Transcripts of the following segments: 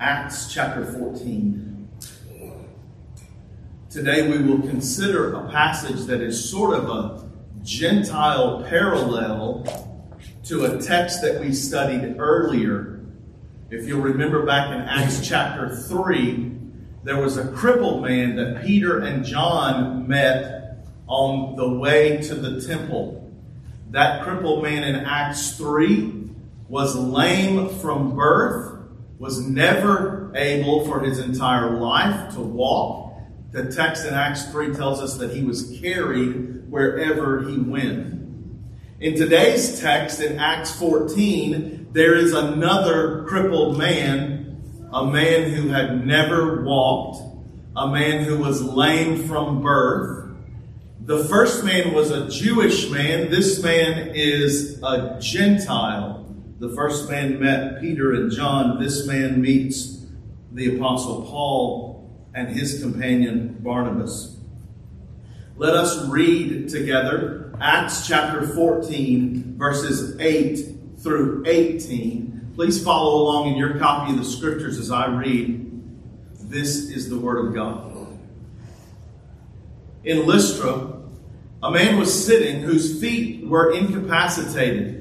Acts chapter 14. Today we will consider a passage that is sort of a Gentile parallel to a text that we studied earlier. If you'll remember back in Acts chapter 3, there was a crippled man that Peter and John met on the way to the temple. That crippled man in Acts 3 was lame from birth, was never able for his entire life to walk. The text in Acts 3 tells us that he was carried wherever he went. In today's text in Acts 14, there is another crippled man, a man who had never walked, a man who was lame from birth. The first man was a Jewish man. This man is a Gentile. The first man met Peter and John. This man meets the Apostle Paul and his companion Barnabas. Let us read together Acts chapter 14, verses 8 through 18. Please follow along in your copy of the scriptures as I read. This is the Word of God. In Lystra, a man was sitting whose feet were incapacitated.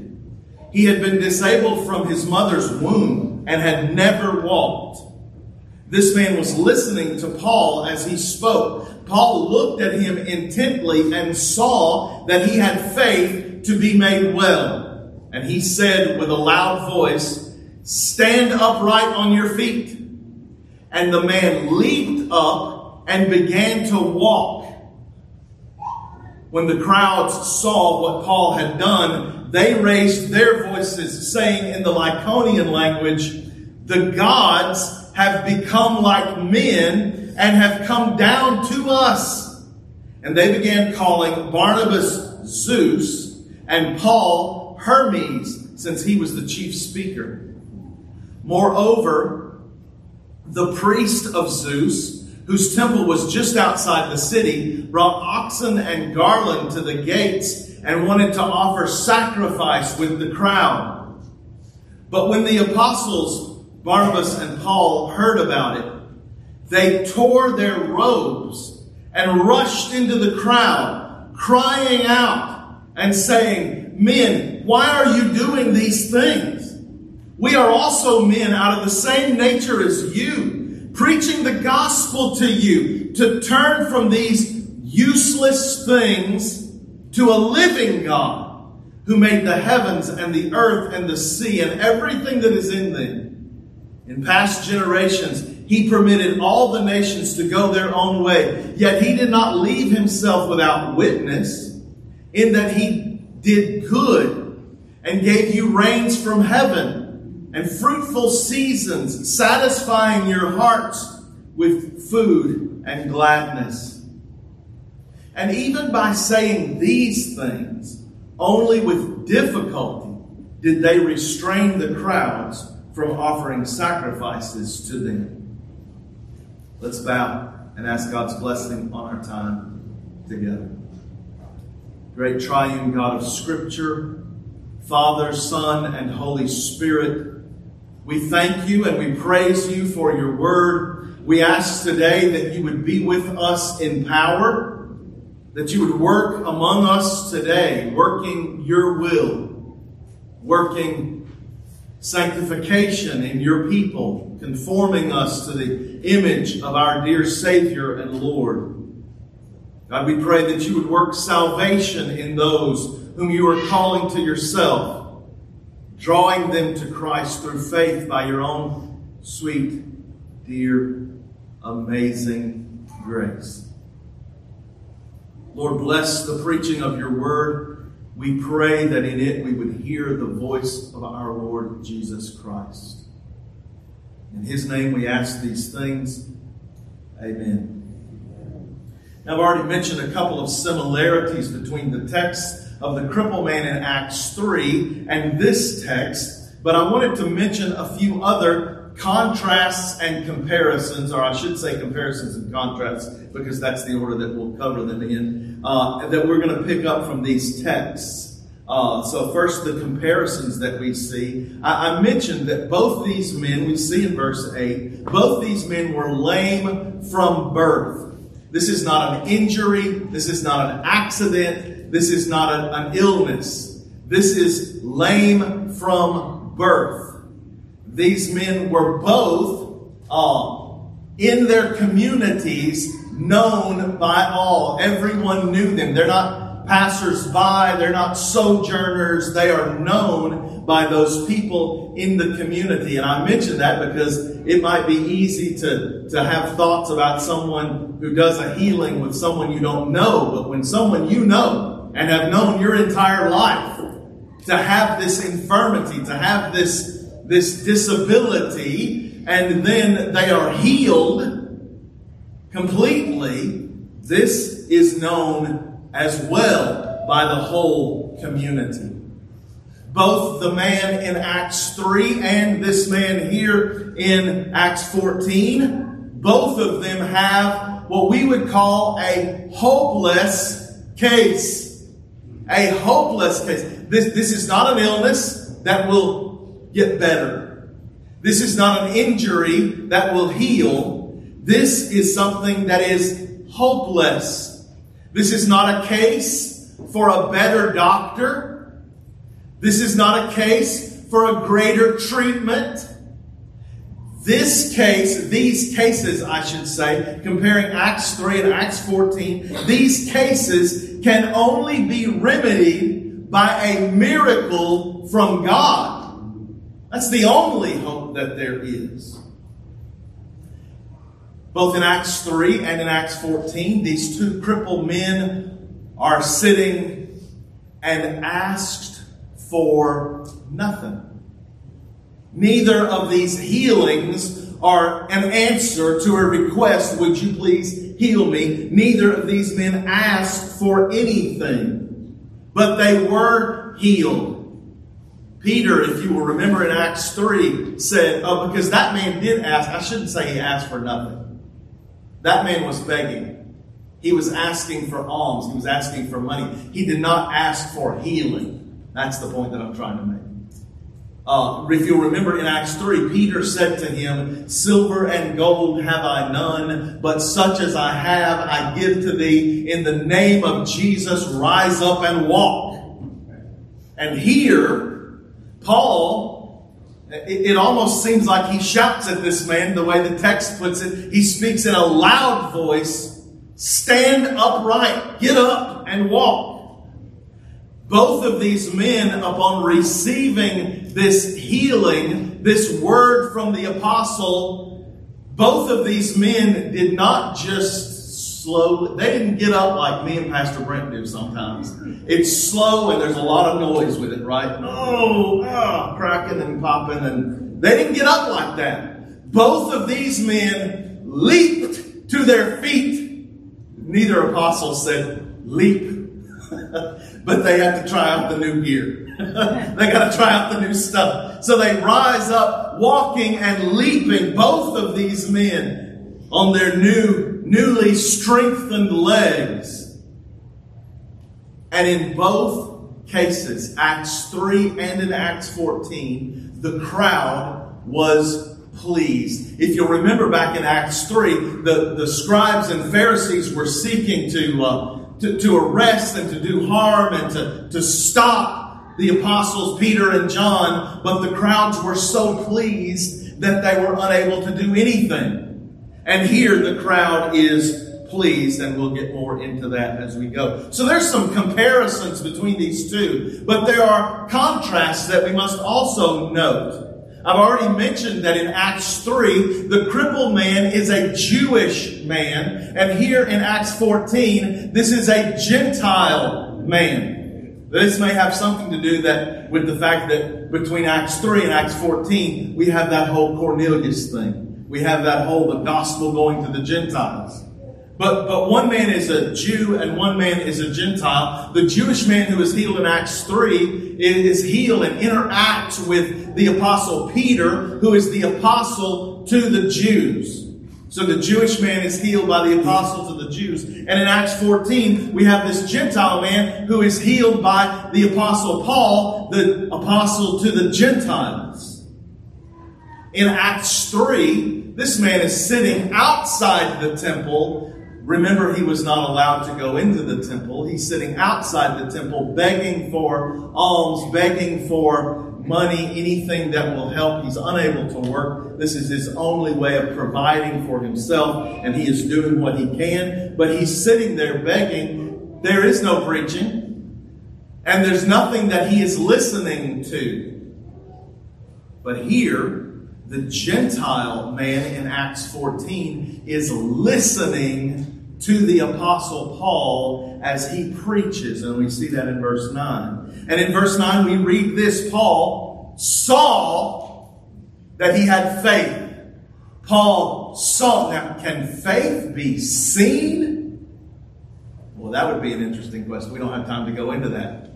He had been disabled from his mother's womb and had never walked. This man was listening to Paul as he spoke. Paul looked at him intently and saw that he had faith to be made well. And he said with a loud voice, Stand upright on your feet. And the man leaped up and began to walk. When the crowds saw what Paul had done, they raised their voices, saying in the Lycaonian language, The gods have become like men and have come down to us. And they began calling Barnabas Zeus and Paul Hermes, since he was the chief speaker. Moreover, the priest of Zeus, whose temple was just outside the city, brought oxen and garland to the gates and wanted to offer sacrifice with the crowd. But when the apostles Barnabas and Paul heard about it, they tore their robes and rushed into the crowd, crying out and saying, Men, why are you doing these things? We are also men out of the same nature as you, preaching the gospel to you to turn from these useless things to a living God who made the heavens and the earth and the sea and everything that is in them. In past generations, he permitted all the nations to go their own way, yet he did not leave himself without witness, in that he did good and gave you rains from heaven and fruitful seasons, satisfying your hearts with food and gladness. And even by saying these things, only with difficulty did they restrain the crowds from offering sacrifices to them. Let's bow and ask God's blessing on our time together. Great triune God of Scripture, Father, Son, and Holy Spirit, we thank you and we praise you for your word. We ask today that you would be with us in power, that you would work among us today, working your will, working sanctification in your people, conforming us to the image of our dear Savior and Lord. God, we pray that you would work salvation in those whom you are calling to yourself, drawing them to Christ through faith by your own sweet, dear, amazing grace. Lord, bless the preaching of your word. We pray that in it we would hear the voice of our Lord Jesus Christ. In his name we ask these things. Amen. Now, I've already mentioned a couple of similarities between the text of the crippled man in Acts 3 and this text, but I wanted to mention a few other contrasts and comparisons, or I should say comparisons and contrasts, because that's the order that we'll cover them in, uh, that we're going to pick up from these texts. Uh, so, first, the comparisons that we see. I, I, mentioned that both these men, we see in verse 8, both these men were lame from birth. This is not an injury. This is not an accident. This is not an, an illness. This is lame from birth. These men were both uh, in their communities known by all. Everyone knew them. They're not passersby, they're not sojourners, they are known by those people in the community. And I mention that because it might be easy to, to have thoughts about someone who does a healing with someone you don't know, but when someone you know and have known your entire life, to have this infirmity, to have this, this disability, and then they are healed completely, this is known as well by the whole community. Both the man in Acts 3 and this man here in Acts 14, both of them have what we would call a hopeless case. A hopeless case. This, this is not an illness that will get better. This is not an injury that will heal. This is something that is hopeless. This is not a case for a better doctor. This is not a case for a greater treatment. This case, these cases, I should say, comparing Acts 3 and Acts 14, these cases can only be remedied by a miracle from God. That's the only hope that there is. Both in Acts 3 and in Acts 14, these two crippled men are sitting and asked for nothing. Neither of these healings are an answer to a request, would you please heal me? Neither of these men asked for anything, but they were healed. Peter, if you will remember in Acts 3, said, Oh, because that man did ask, I shouldn't say he asked for nothing. That man was begging. He was asking for alms. He was asking for money. He did not ask for healing. That's the point that I'm trying to make. Uh, if you'll remember in Acts 3, Peter said to him, Silver and gold have I none, but such as I have I give to thee. In the name of Jesus, rise up and walk. And here, Paul it, it, almost seems like he shouts at this man the way the text puts it. He speaks in a loud voice Stand upright, get up, and walk. Both of these men, upon receiving this healing, this word from the apostle, both of these men did not just slowly. They didn't get up like me and Pastor Brent do sometimes. It's slow and there's a lot of noise with it, right? Oh, oh cracking and popping, and they didn't get up like that. Both of these men leaped to their feet. Neither apostle said leap, but they had to try out the new gear. they got to try out the new stuff. So they rise up, walking and leaping, both of these men on their new newly strengthened legs. And in both cases, Acts 3 and in Acts 14, the crowd was pleased. If you'll remember back in Acts 3, the, the scribes and Pharisees were seeking to, uh, to, to arrest and to do harm and to, to stop the apostles Peter and John, but the crowds were so pleased that they were unable to do anything. And here the crowd is pleased, and we'll get more into that as we go. So there's some comparisons between these two, but there are contrasts that we must also note. I've already mentioned that in Acts 3, the crippled man is a Jewish man, and here in Acts 14, this is a Gentile man. This may have something to do that with the fact that between Acts 3 and Acts 14, we have that whole Cornelius thing we have that whole the gospel going to the Gentiles. But, but one man is a Jew and one man is a Gentile. The Jewish man who is healed in Acts 3 is healed and interacts with the apostle Peter, who is the apostle to the Jews. So the Jewish man is healed by the apostles of the Jews. And in Acts 14, we have this Gentile man who is healed by the apostle Paul, the apostle to the Gentiles. In Acts 3, this man is sitting outside the temple. Remember, he was not allowed to go into the temple. He's sitting outside the temple begging for alms, begging for money, anything that will help. He's unable to work. This is his only way of providing for himself, and he is doing what he can. But he's sitting there begging. There is no preaching, and there's nothing that he is listening to. But here, the Gentile man in Acts 14 is listening to the Apostle Paul as he preaches, and we see that in verse 9. And in verse 9, we read this Paul saw that he had faith. Paul saw. Now, can faith be seen? Well, that would be an interesting question. We don't have time to go into that.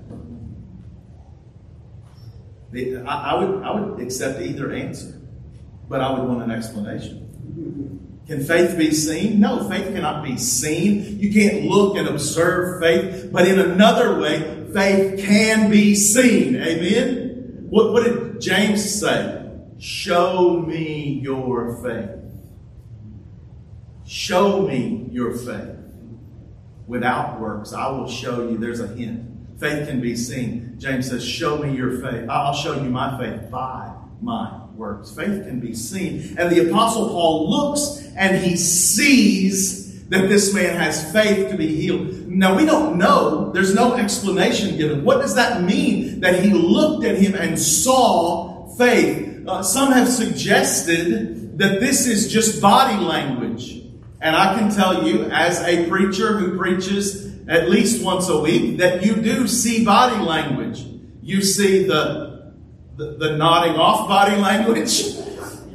I, would, I would accept either answer, but I would want an explanation. Can faith be seen? No, faith cannot be seen. You can't look and observe faith, but in another way, faith can be seen. Amen? What, what did James say? Show me your faith. Show me your faith. Without works, I will show you. There's a hint. Faith can be seen. James says, Show me your faith. I'll show you my faith by my works. Faith can be seen. And the Apostle Paul looks and he sees that this man has faith to be healed. Now, we don't know. There's no explanation given. What does that mean that he looked at him and saw faith? Uh, some have suggested that this is just body language. And I can tell you, as a preacher who preaches at least once a week, that you do see body language. You see the, the, the nodding off body language.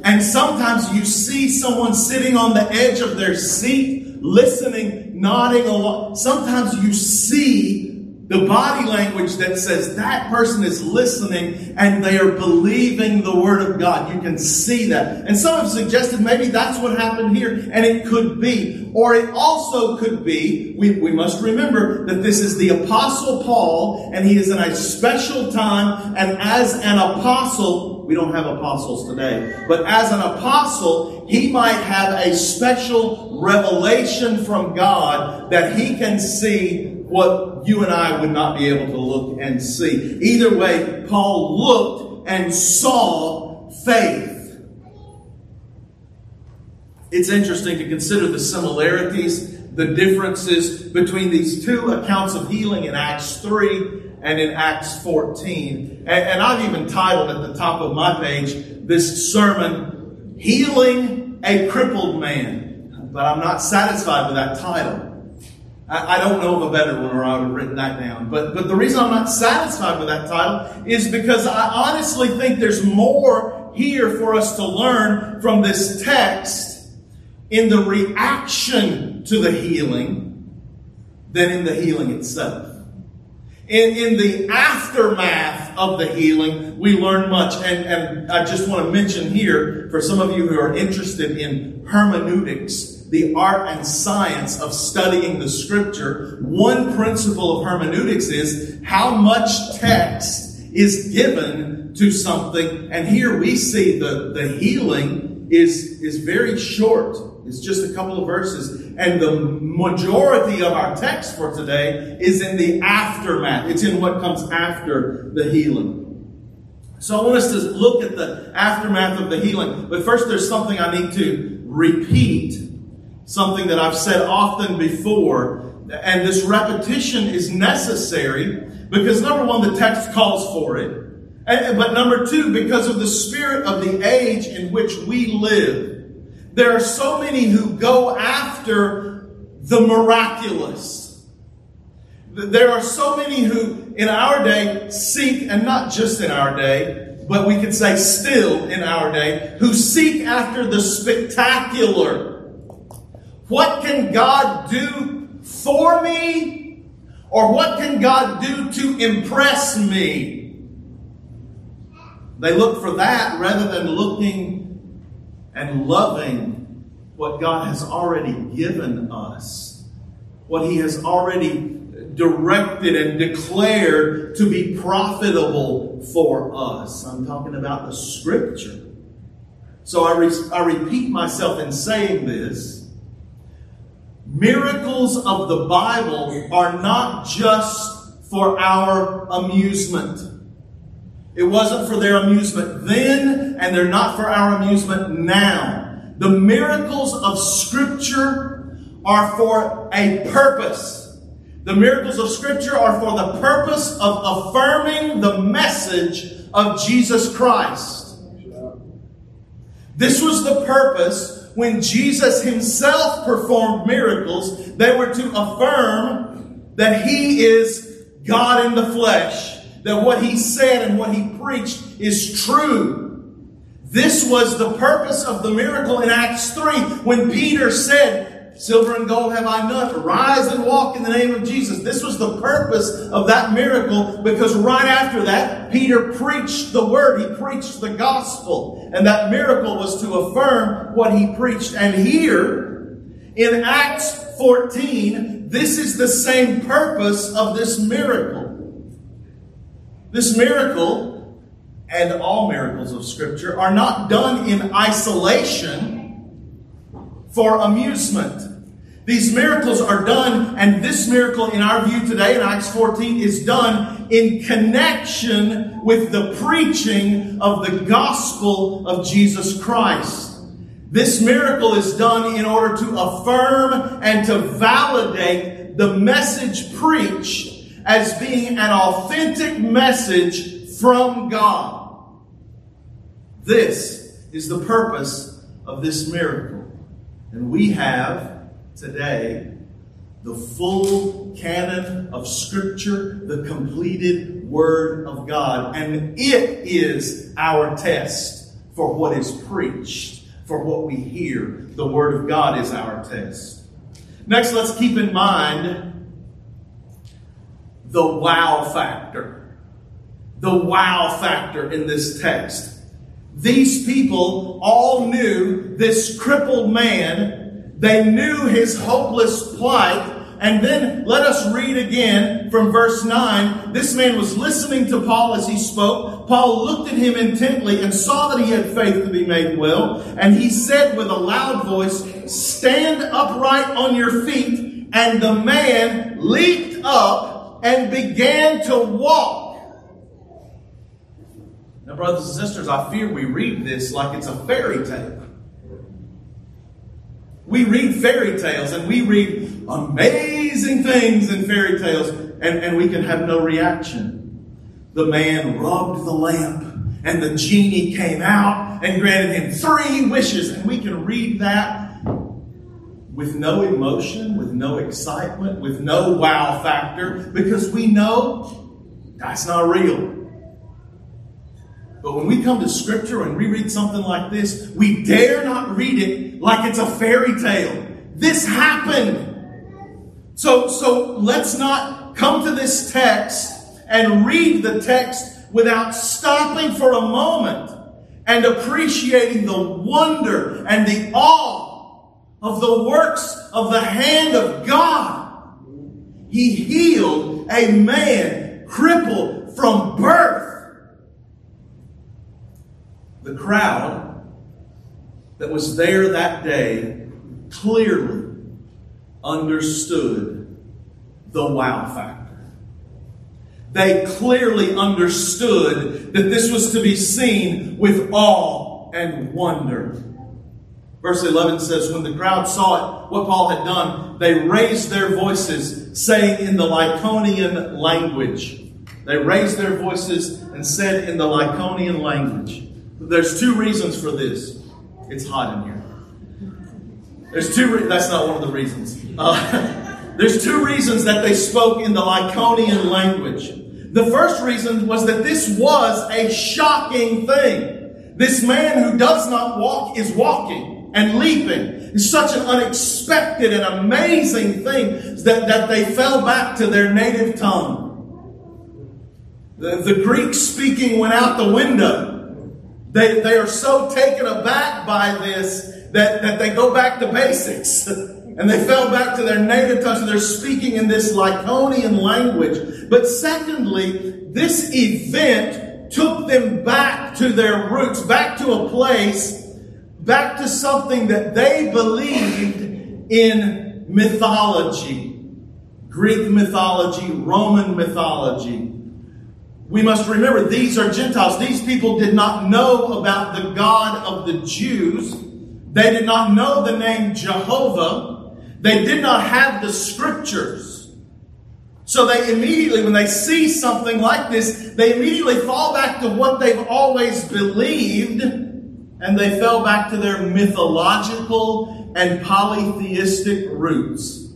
And sometimes you see someone sitting on the edge of their seat listening, nodding along. Sometimes you see the body language that says that person is listening and they are believing the word of God. You can see that. And some have suggested maybe that's what happened here, and it could be. Or it also could be, we, we must remember that this is the apostle Paul, and he is in a special time, and as an apostle, we don't have apostles today. But as an apostle, he might have a special revelation from God that he can see what you and I would not be able to look and see. Either way, Paul looked and saw faith. It's interesting to consider the similarities, the differences between these two accounts of healing in Acts 3 and in Acts 14. And, and I've even titled at the top of my page this sermon, Healing a Crippled Man. But I'm not satisfied with that title. I, don't know of a better one, or I would have written that down. But, but the reason I'm not satisfied with that title is because I honestly think there's more here for us to learn from this text in the reaction to the healing than in the healing itself. In, in the aftermath of the healing, we learn much. And, and I just want to mention here, for some of you who are interested in hermeneutics, the art and science of studying the scripture, one principle of hermeneutics is how much text is given to something. And here we see the, the healing is, is very short. It's just a couple of verses. And the majority of our text for today is in the aftermath. It's in what comes after the healing. So I want us to look at the aftermath of the healing. But first, there's something I need to repeat. Something that I've said often before. And this repetition is necessary because number one, the text calls for it. But number two, because of the spirit of the age in which we live. There are so many who go after the miraculous. There are so many who, in our day, seek, and not just in our day, but we could say still in our day, who seek after the spectacular. What can God do for me? Or what can God do to impress me? They look for that rather than looking and loving what God has already given us, what He has already directed and declared to be profitable for us. I'm talking about the Scripture. So I, re- I repeat myself in saying this. Miracles of the Bible are not just for our amusement. It wasn't for their amusement then, and they're not for our amusement now. The miracles of Scripture are for a purpose. The miracles of Scripture are for the purpose of affirming the message of Jesus Christ. This was the purpose when Jesus himself performed miracles. They were to affirm that he is God in the flesh, that what he said and what he preached is true. This was the purpose of the miracle in Acts 3 when Peter said, Silver and gold have I none. Rise and walk in the name of Jesus. This was the purpose of that miracle because right after that, Peter preached the word. He preached the gospel. And that miracle was to affirm what he preached. And here, in Acts 14, this is the same purpose of this miracle. This miracle, and all miracles of Scripture, are not done in isolation for amusement. These miracles are done, and this miracle in our view today in Acts 14 is done in connection with the preaching of the gospel of Jesus Christ. This miracle is done in order to affirm and to validate the message preached as being an authentic message from God. This is the purpose of this miracle. And we have today the full canon of Scripture, the completed Word of God. And it is our test for what is preached, for what we hear. The Word of God is our test. Next, let's keep in mind the wow factor. The wow factor in this text. These people all knew this crippled man. They knew his hopeless plight. And then let us read again from verse 9. This man was listening to Paul as he spoke. Paul looked at him intently and saw that he had faith to be made well. And he said with a loud voice, Stand upright on your feet. And the man leaped up and began to walk brothers and sisters, I fear we read this like it's a fairy tale. We read fairy tales and we read amazing things in fairy tales, and, and we can have no reaction. The man rubbed the lamp, and the genie came out and granted him three wishes, and we can read that with no emotion, with no excitement, with no wow factor, because we know that's not real. But when we come to Scripture and we read something like this, we dare not read it like it's a fairy tale. This happened. So, so let's not come to this text and read the text without stopping for a moment and appreciating the wonder and the awe of the works of the hand of God. He healed a man crippled from birth the crowd that was there that day clearly understood the wow factor. They clearly understood that this was to be seen with awe and wonder. Verse 11 says, When the crowd saw it, what Paul had done, they raised their voices, saying in the Lycaonian language. They raised their voices and said in the Lycaonian language. There's two reasons for this. It's hot in here. There's two. Re- that's not one of the reasons. Uh, there's two reasons that they spoke in the Lyconian language. The first reason was that this was a shocking thing. This man who does not walk is walking and leaping. It's such an unexpected and amazing thing that, that they fell back to their native tongue. The, the Greek speaking went out the window. They, they are so taken aback by this that, that they go back to basics. and they fell back to their native tongue, so they're speaking in this Lyconian language. But secondly, this event took them back to their roots, back to a place, back to something that they believed in mythology. Greek mythology, Roman mythology. We must remember these are Gentiles. These people did not know about the God of the Jews. They did not know the name Jehovah. They did not have the scriptures. So they immediately, when they see something like this, they immediately fall back to what they've always believed, and they fell back to their mythological and polytheistic roots.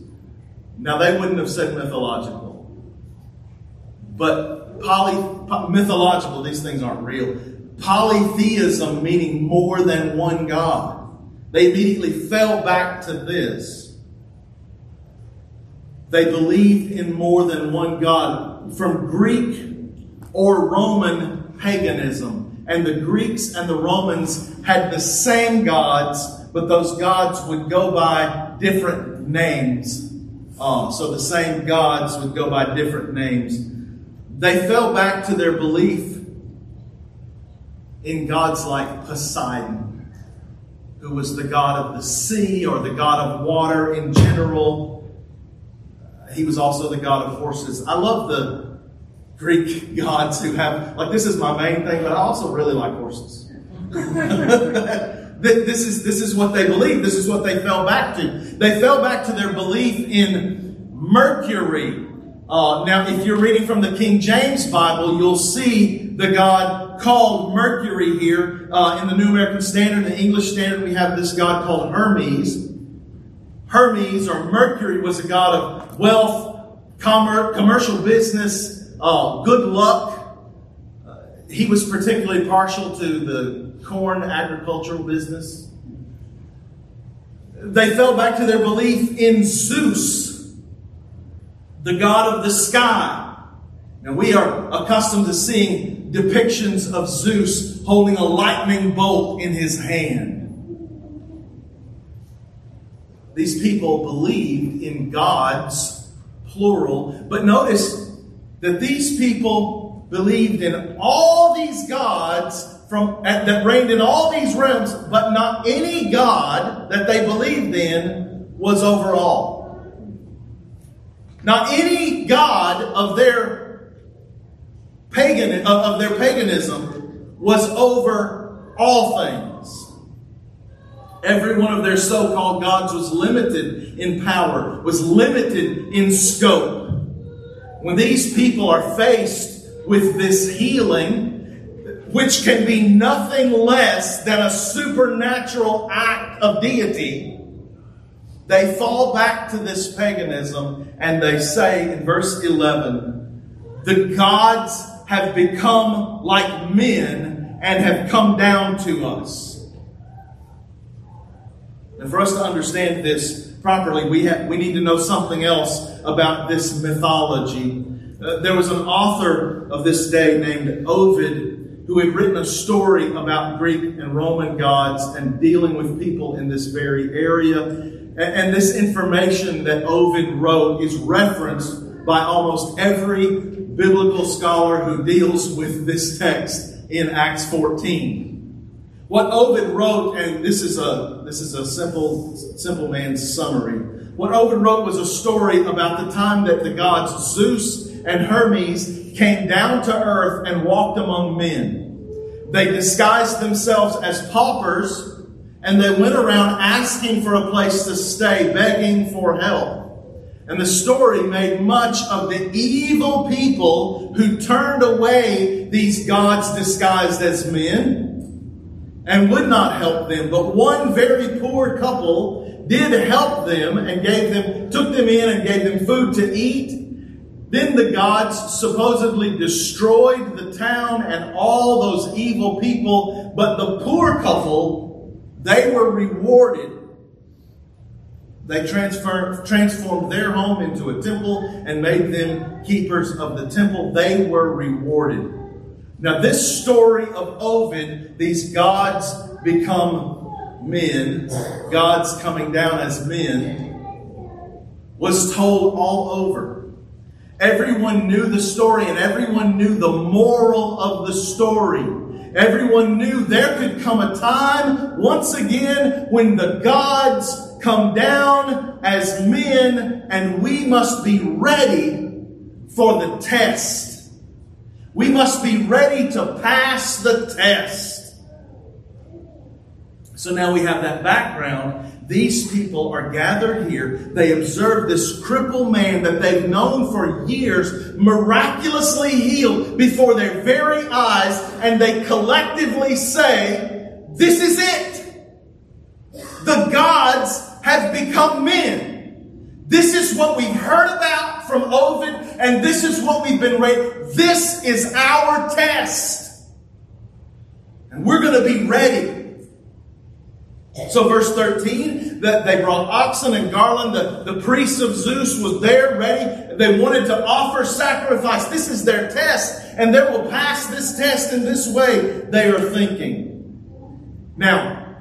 Now, they wouldn't have said mythological, but poly, mythological, these things aren't real. Polytheism, meaning more than one God. They immediately fell back to this. They believed in more than one God. From Greek or Roman paganism. And the Greeks and the Romans had the same gods, but those gods would go by different names. Um, so the same gods would go by different names. They fell back to their belief in gods like Poseidon, who was the god of the sea or the god of water in general. He was also the god of horses. I love the Greek gods who have, like, this is my main thing, but I also really like horses. This is, this is what they believed. This is what they fell back to. They fell back to their belief in Mercury. Uh, now, if you're reading from the King James Bible, you'll see the God called Mercury here. Uh, in the New American Standard, the English Standard, we have this God called Hermes. Hermes or Mercury was a god of wealth, commercial business, uh, good luck. Uh, he was particularly partial to the corn agricultural business. They fell back to their belief in Zeus, the god of the sky. Now, we are accustomed to seeing depictions of Zeus holding a lightning bolt in his hand. These people believed in gods, plural, but notice that these people believed in all these gods from that reigned in all these realms, but not any God that they believed in was over all. Not any God of their pagan of their paganism was over all things. Every one of their so-called gods was limited in power, was limited in scope. When these people are faced with this healing, which can be nothing less than a supernatural act of deity, they fall back to this paganism and they say in verse 11, the gods have become like men and have come down to us. And for us to understand this properly, we, have, we need to know something else about this mythology. Uh, there was an author of this day named Ovid who had written a story about Greek and Roman gods and dealing with people in this very area. And, this information that Ovid wrote is referenced by almost every biblical scholar who deals with this text in Acts 14. What Ovid wrote, and this is a this is a simple simple man's summary. What Ovid wrote was a story about the time that the gods Zeus and Hermes came down to earth and walked among men. They disguised themselves as paupers and they went around asking for a place to stay, begging for help. And the story made much of the evil people who turned away these gods disguised as men and would not help them. But one very poor couple did help them and gave them, took them in and gave them food to eat then the gods supposedly destroyed the town and all those evil people, but the poor couple, they were rewarded. They transfer, transformed their home into a temple and made them keepers of the temple. They were rewarded. Now, this story of Ovid, these gods become men, gods coming down as men, was told all over. Everyone knew the story and everyone knew the moral of the story. Everyone knew there could come a time once again when the gods come down as men and we must be ready for the test. We must be ready to pass the test. So now we have that background. These people are gathered here. They observe this crippled man that they've known for years miraculously healed before their very eyes, and they collectively say, This is it. The gods have become men. This is what we've heard about from Ovid, and this is what we've been raised. This is our test. And we're going to be ready. So, verse 13, that they brought oxen and garland. The, the priest of Zeus was there, ready. They wanted to offer sacrifice. This is their test, and they will pass this test in this way, they are thinking. Now,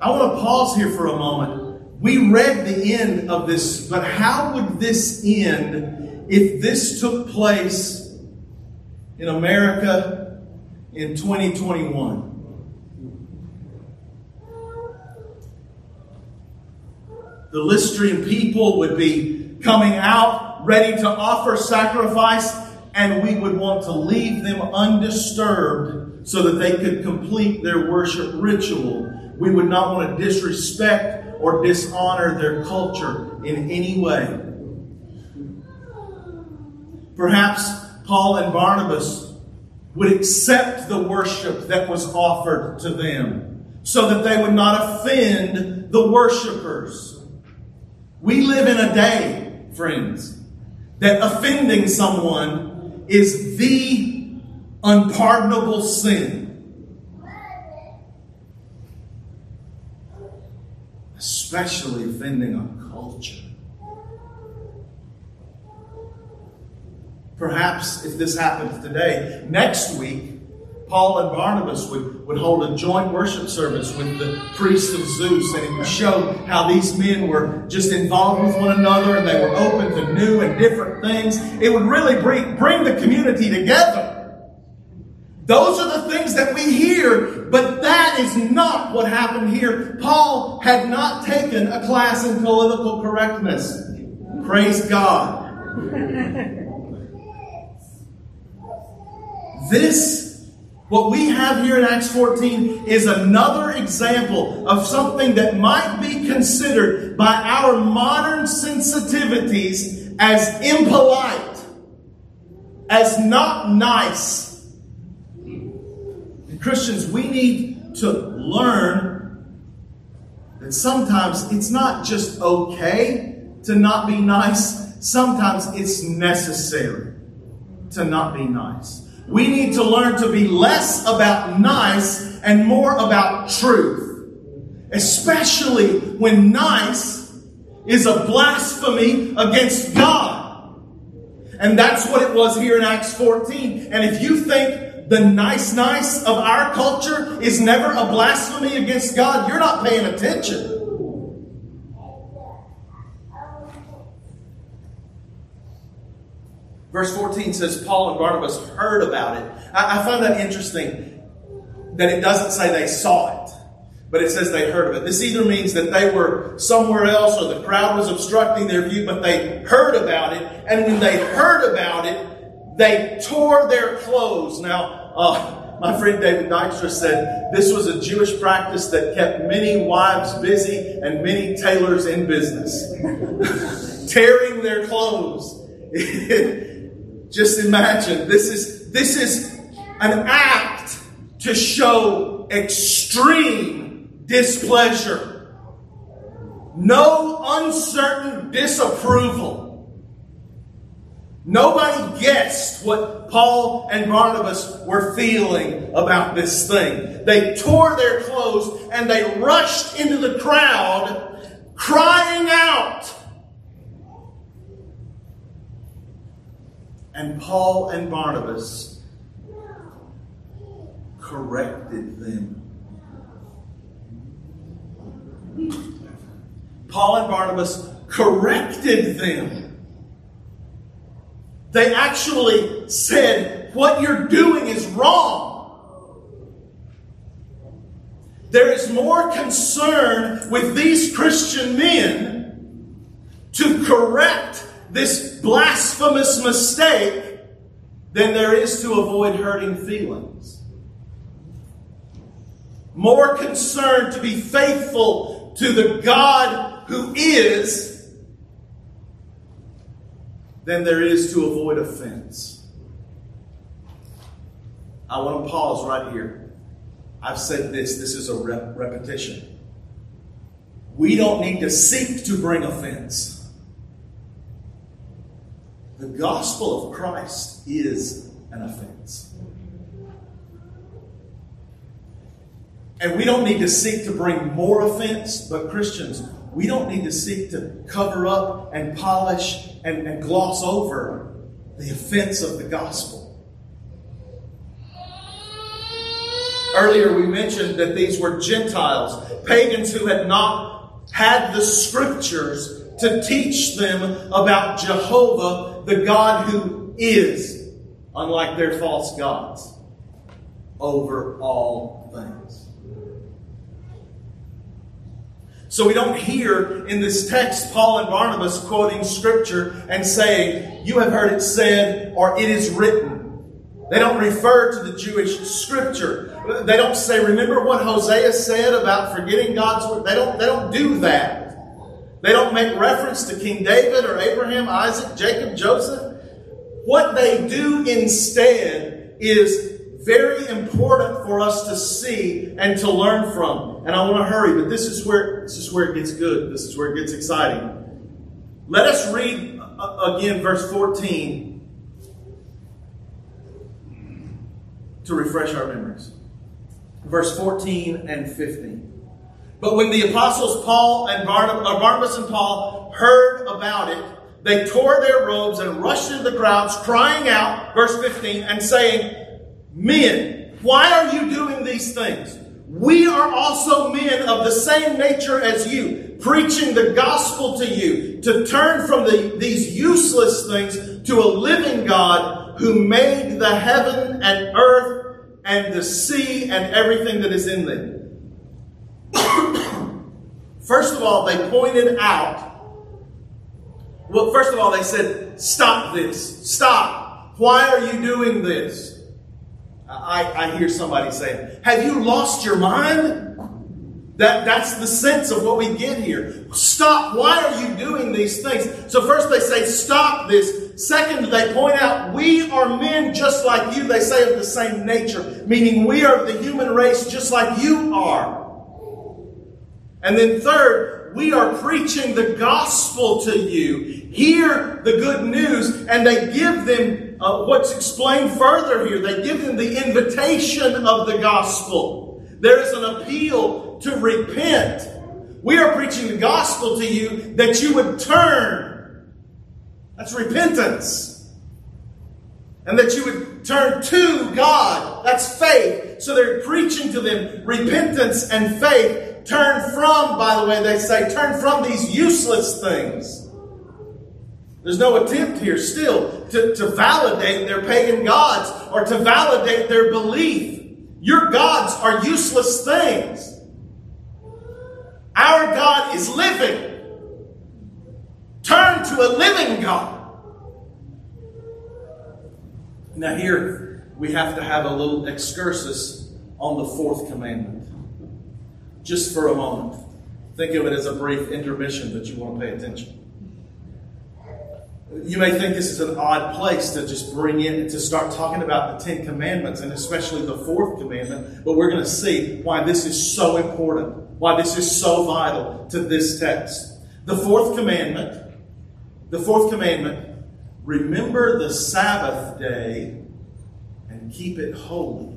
I want to pause here for a moment we read the end of this, but how would this end if this took place in America in 2021? The Lystrian people would be coming out ready to offer sacrifice, and we would want to leave them undisturbed so that they could complete their worship ritual. We would not want to disrespect or dishonor their culture in any way. Perhaps Paul and Barnabas would accept the worship that was offered to them so that they would not offend the worshipers. We live in a day, friends, that offending someone is the unpardonable sin. especially offending a culture. Perhaps if this happens today, next week, Paul and Barnabas would, would hold a joint worship service with the priest of Zeus, and it would show how these men were just involved with one another and they were open to new and different things. It would really bring, bring the community together. Those are the things that we hear, but that is not what happened here. Paul had not taken a class in political correctness. Praise God. This, what we have here in Acts 14, is another example of something that might be considered by our modern sensitivities as impolite, as not nice Christians, we need to learn that sometimes it's not just okay to not be nice, sometimes it's necessary to not be nice. We need to learn to be less about nice and more about truth, especially when nice is a blasphemy against God. And that's what it was here in Acts 14. And if you think the nice nice of our culture is never a blasphemy against God, you're not paying attention. Verse 14 says Paul and Barnabas heard about it. I, I find that interesting that it doesn't say they saw it, but it says they heard of it. This either means that they were somewhere else or the crowd was obstructing their view, but they heard about it. And when they heard about it, they tore their clothes. Now, uh, my friend David Dykstra said this was a Jewish practice that kept many wives busy and many tailors in business. Tearing their clothes. Just imagine this is this is an act to show extreme displeasure. No uncertain disapproval. Nobody guessed what Paul and Barnabas were feeling about this thing. They tore their clothes and they rushed into the crowd crying out. And Paul and Barnabas corrected them. Paul and Barnabas corrected them. They actually said, What you're doing is wrong. There is more concern with these Christian men to correct this blasphemous mistake than there is to avoid hurting feelings. More concerned to be faithful to the God who is than there is to avoid offense. I want to pause right here. I've said this, this is a rep- repetition. We don't need to seek to bring offense. The gospel of Christ is an offense. And we don't need to seek to bring more offense, but Christians, we don't need to seek to cover up and polish and, and gloss over the offense of the gospel. Earlier, we mentioned that these were Gentiles, pagans who had not had the scriptures to teach them about Jehovah, the God who is, unlike their false gods, over all things. So we don't hear in this text Paul and Barnabas quoting scripture and saying, You have heard it said, or it is written. They don't refer to the Jewish scripture. They don't say, remember what Hosea said about forgetting God's word? They don't, they don't do that. They don't make reference to King David or Abraham, Isaac, Jacob, Joseph. What they do instead is very important for us to see and to learn from. And I want to hurry, but this is where this is where it gets good. This is where it gets exciting. Let us read uh, again verse 14 to refresh our memories. Verse 14 and 15. But when the apostles Paul and Barnabas, and Paul heard about it, they tore their robes and rushed into the crowds, crying out, verse 15, and saying, Men, why are you doing these things? We are also men of the same nature as you, preaching the gospel to you, to turn from the, these useless things to a living God who made the heaven and earth and the sea and everything that is in them. first of all, they pointed out. Well, first of all, they said, Stop this. Stop. Why are you doing this? I, I hear somebody say, Have you lost your mind? That, that's the sense of what we get here. Stop. Why are you doing these things? So first they say, stop this. Second, they point out, we are men just like you. They say of the same nature, meaning we are the human race just like you are. And then third, we are preaching the gospel to you. Hear the good news, and they give them uh, what's explained further here. They give them the invitation of the gospel. There is an appeal to repent. We are preaching the gospel to you that you would turn. That's repentance. And that you would turn to God. That's faith. So they're preaching to them repentance and faith Turn from, by the way, they say, turn from these useless things. There's no attempt here still to, to validate their pagan gods or to validate their belief. Your gods are useless things. Our God is living. Turn to a living God. Now, here we have to have a little excursus on the fourth commandment just for a moment. Think of it as a brief intermission that you want to pay attention. You may think this is an odd place to just bring in to start talking about the Ten Commandments and especially the fourth commandment, but we're going to see why this is so important, why this is so vital to this text. The fourth commandment, the fourth commandment, remember the Sabbath day and keep it holy.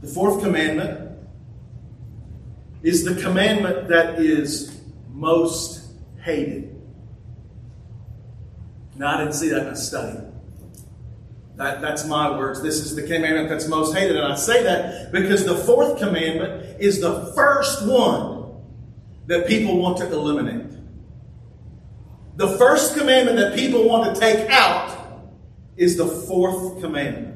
The fourth commandment, is the commandment that is most hated. Now, I didn't see that in a study. That, that's my words. This is the commandment that's most hated. And I say that because the fourth commandment is the first one that people want to eliminate. The first commandment that people want to take out is the fourth commandment.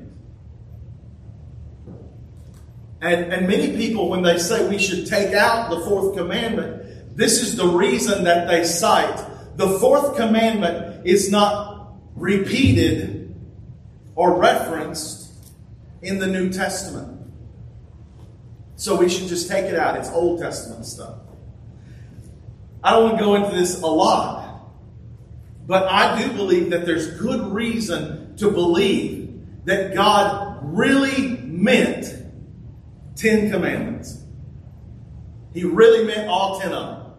And, and many people, when they say we should take out the fourth commandment, this is the reason that they cite. The fourth commandment is not repeated or referenced in the New Testament. So we should just take it out. It's Old Testament stuff. I don't want to go into this a lot, but I do believe that there's good reason to believe that God really meant Ten Commandments. He really meant all ten of them.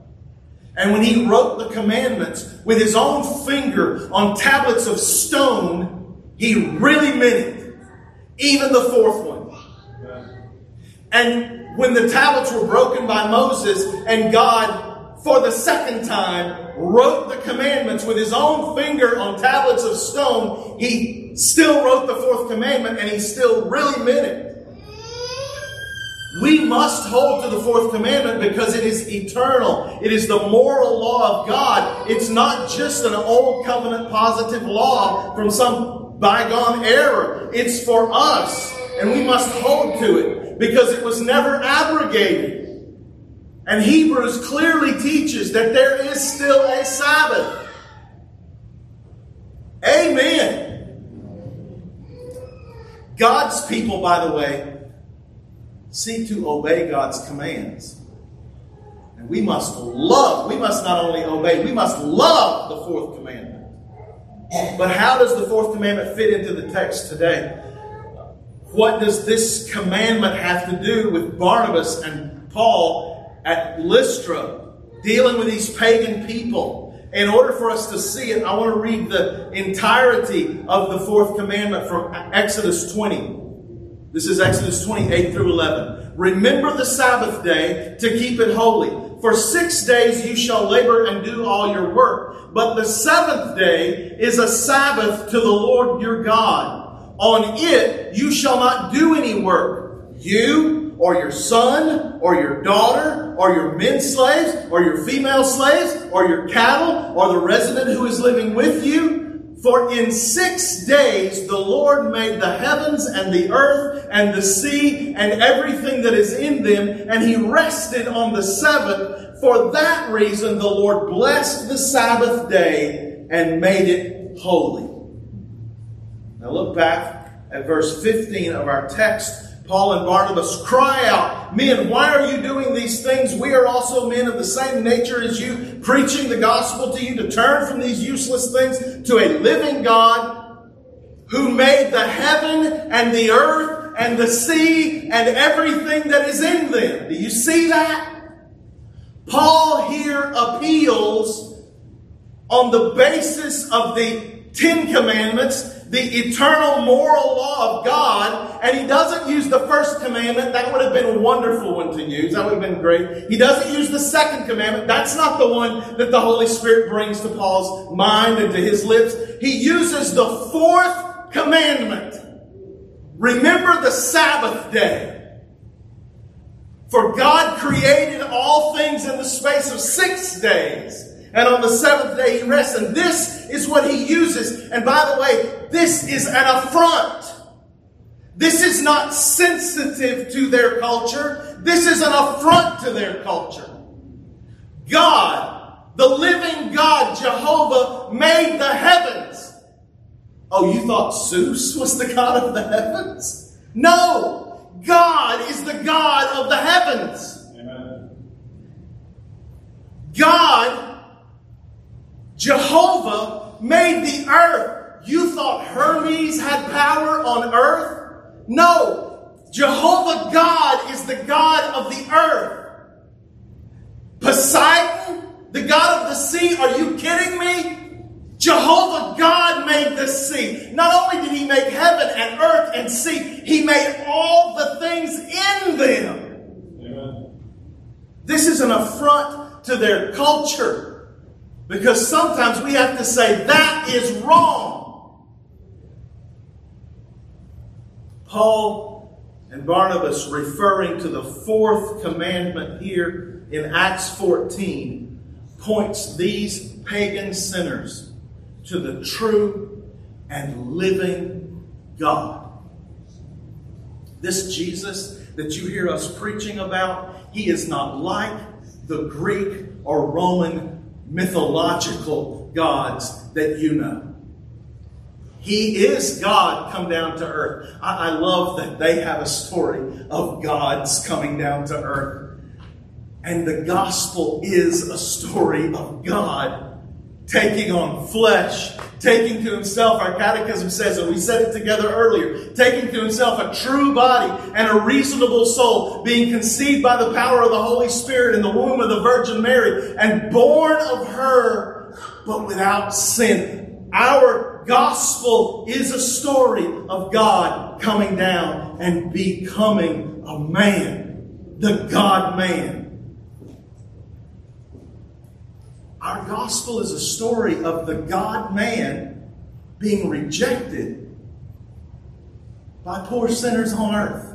And when he wrote the commandments with his own finger on tablets of stone, he really meant it. Even the fourth one. And when the tablets were broken by Moses and God, for the second time, wrote the commandments with his own finger on tablets of stone, he still wrote the fourth commandment and he still really meant it. We must hold to the fourth commandment because it is eternal. It is the moral law of God. It's not just an old covenant positive law from some bygone era. It's for us, and we must hold to it because it was never abrogated. And Hebrews clearly teaches that there is still a Sabbath. Amen. God's people, by the way, seek to obey God's commands. And we must love, we must not only obey, we must love the fourth commandment. But how does the fourth commandment fit into the text today? What does this commandment have to do with Barnabas and Paul at Lystra, dealing with these pagan people? In order for us to see it, I want to read the entirety of the fourth commandment from Exodus 20. This is Exodus 28 through 11. Remember the Sabbath day to keep it holy. For six days you shall labor and do all your work. But the seventh day is a Sabbath to the Lord your God. On it you shall not do any work. You, or your son, or your daughter, or your men slaves, or your female slaves, or your cattle, or the resident who is living with you, for in six days the Lord made the heavens and the earth and the sea and everything that is in them, and he rested on the seventh. For that reason the Lord blessed the Sabbath day and made it holy. Now look back at verse 15 of our text. Paul and Barnabas cry out, Men, why are you doing these things? We are also men of the same nature as you, preaching the gospel to you to turn from these useless things to a living God who made the heaven and the earth and the sea and everything that is in them. Do you see that? Paul here appeals on the basis of the Ten Commandments the eternal moral law of God, and he doesn't use the first commandment. That would have been a wonderful one to use. That would have been great. He doesn't use the second commandment. That's not the one that the Holy Spirit brings to Paul's mind and to his lips. He uses the fourth commandment. Remember the Sabbath day. For God created all things in the space of six days. And on the seventh day he rests. And this is what he uses. And by the way, this is an affront. This is not sensitive to their culture. This is an affront to their culture. God, the living God, Jehovah, made the heavens. Oh, you thought Zeus was the God of the heavens? No! God is the God of the heavens. Amen. God, Jehovah, made the earth. You thought Hermes had power on earth? No. Jehovah God is the God of the earth. Poseidon, the God of the sea, are you kidding me? Jehovah God made the sea. Not only did he make heaven and earth and sea, he made all the things in them. Amen. This is an affront to their culture because sometimes we have to say that is wrong. Paul and Barnabas, referring to the fourth commandment here in Acts 14, points these pagan sinners to the true and living God. This Jesus that you hear us preaching about, he is not like the Greek or Roman mythological gods that you know. He is God come down to earth. I, I, love that they have a story of gods coming down to earth. And the gospel is a story of God taking on flesh, taking to himself, our catechism says, and we said it together earlier, taking to himself a true body and a reasonable soul, being conceived by the power of the Holy Spirit in the womb of the Virgin Mary, and born of her, but without sin. Our gospel is a story of God coming down and becoming a man, the God man. Our gospel is a story of the God man being rejected by poor sinners on earth.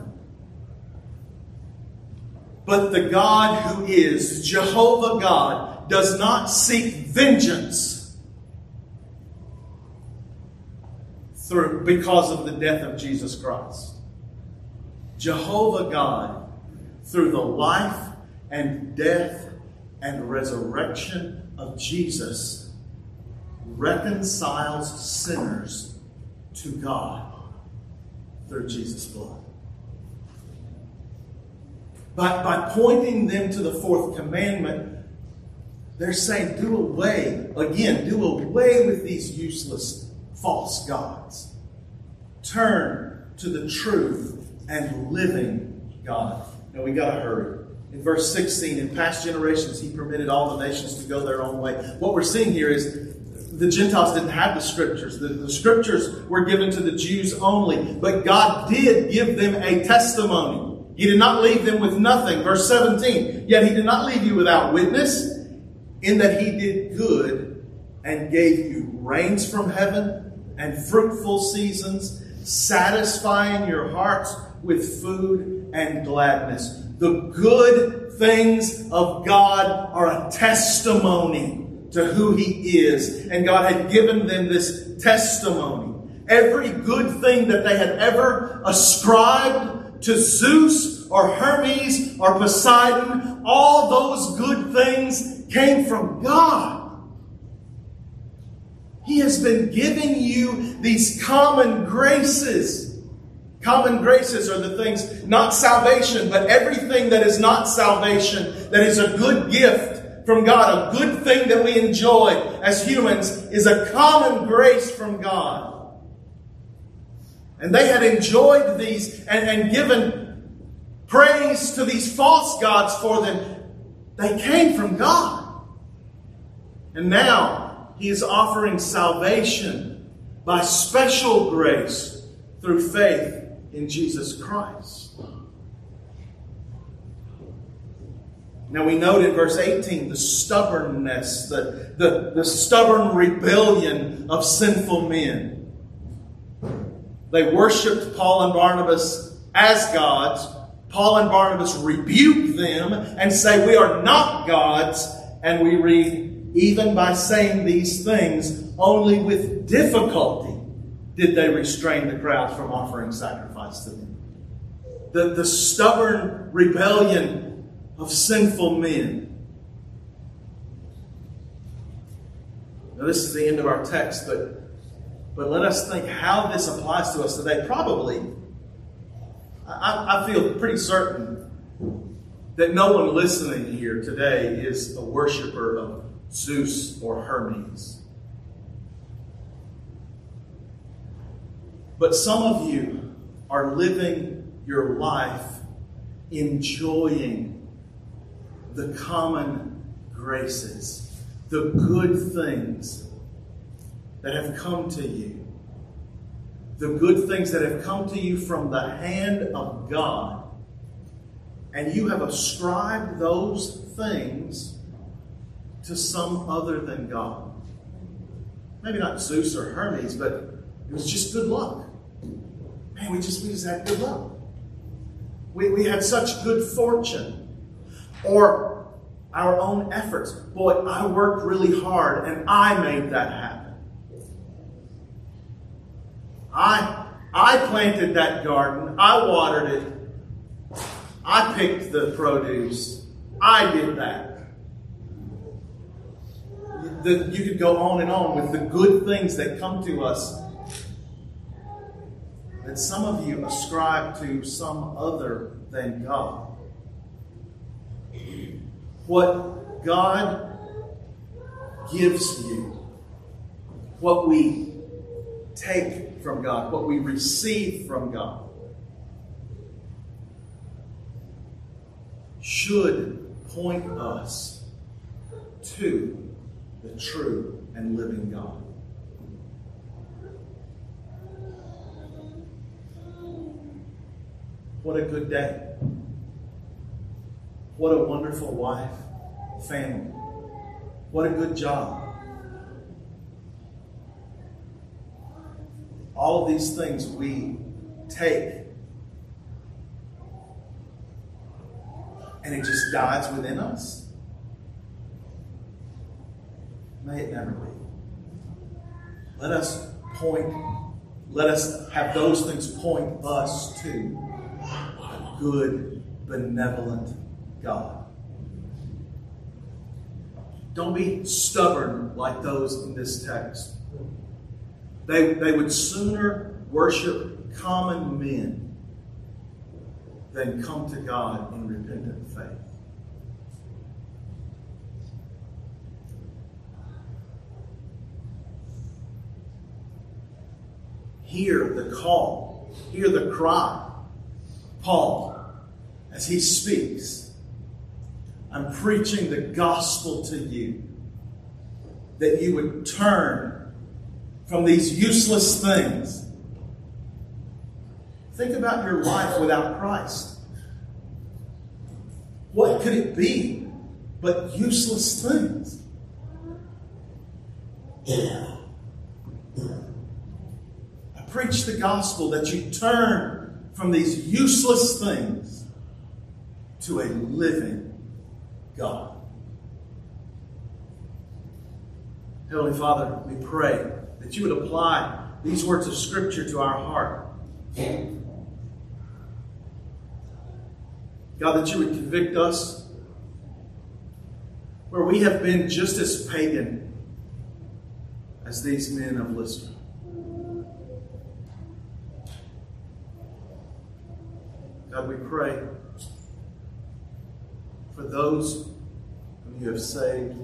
But the God who is Jehovah God does not seek vengeance through because of the death of Jesus Christ. Jehovah God, through the life and death and resurrection of Jesus reconciles sinners to God through Jesus' blood. By, by pointing them to the fourth commandment, they're saying, do away, again, do away with these useless false gods. Turn to the truth and living God. Now we got to hurry. In verse 16, in past generations, he permitted all the nations to go their own way. What we're seeing here is the Gentiles didn't have the scriptures. The, the, scriptures were given to the Jews only, but God did give them a testimony. He did not leave them with nothing. Verse 17, yet he did not leave you without witness, in that he did good and gave you rains from heaven and fruitful seasons, satisfying your hearts with food and gladness. The good things of God are a testimony to who He is. And God had given them this testimony. Every good thing that they had ever ascribed to Zeus or Hermes or Poseidon, all those good things came from God. He has been giving you these common graces Common graces are the things, not salvation, but everything that is not salvation, that is a good gift from God, a good thing that we enjoy as humans, is a common grace from God. And they had enjoyed these and, and given praise to these false gods for them. They came from God. And now he is offering salvation by special grace through faith in Jesus Christ. Now we note in verse 18 the stubbornness, the, the, the stubborn rebellion of sinful men. They worshiped Paul and Barnabas as gods. Paul and Barnabas rebuke them and say, We are not gods. And we read, Even by saying these things, only with difficulty did they restrain the crowds from offering sacrifice to them. The, the stubborn rebellion of sinful men. Now, this is the end of our text, but, but let us think how this applies to us today. Probably, I, I feel pretty certain that no one listening here today is a worshiper of Zeus or Hermes. But some of you are living your life enjoying the common graces, the good things that have come to you, the good things that have come to you from the hand of God, and you have ascribed those things to some other than God. Maybe not Zeus or Hermes, but it was just good luck. Man, we just we just had good luck. We, we had such good fortune. Or our own efforts. Boy, I worked really hard and I made that happen. I I planted that garden. I watered it. I picked the produce. I did that. The, you could go on and on with the good things that come to us that some of you ascribe to some other than God. What God gives you, what we take from God, what we receive from God, should point us to the true and living God. What a good day. What a wonderful wife, family. What a good job. All of these things we take and it just dies within us. May it never be. Let us point, let us have those things point us to good, benevolent God. Don't be stubborn like those in this text. They, they would sooner worship common men than come to God in repentant faith. Hear the call, hear the cry. Paul, as he speaks, I'm preaching the gospel to you that you would turn from these useless things. Think about your life without Christ. What could it be but useless things? I preach the gospel that you turn from these useless things to a living God. Heavenly Father, we pray that you would apply these words of Scripture to our heart. God, that you would convict us where we have been just as pagan as these men of Lystra. God, we pray for those whom you have saved,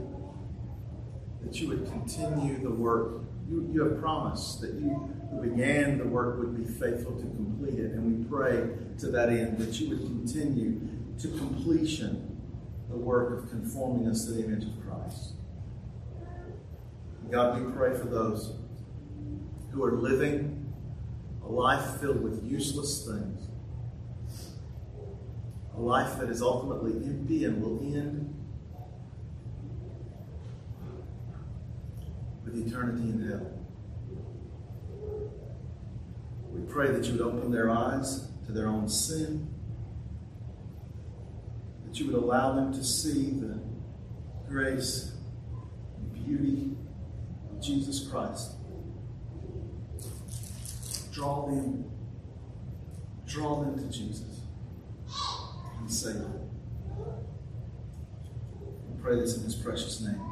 that you would continue the work. You, you have promised that you who began the work would be faithful to complete it. And we pray to that end that you would continue to completion the work of conforming us to the image of Christ. God, we pray for those who are living a life filled with useless things a life that is ultimately empty and will end with eternity in hell. We pray that you would open their eyes to their own sin, that you would allow them to see the grace and beauty of Jesus Christ. Draw them, draw them to Jesus and Savior. We pray this in His precious name.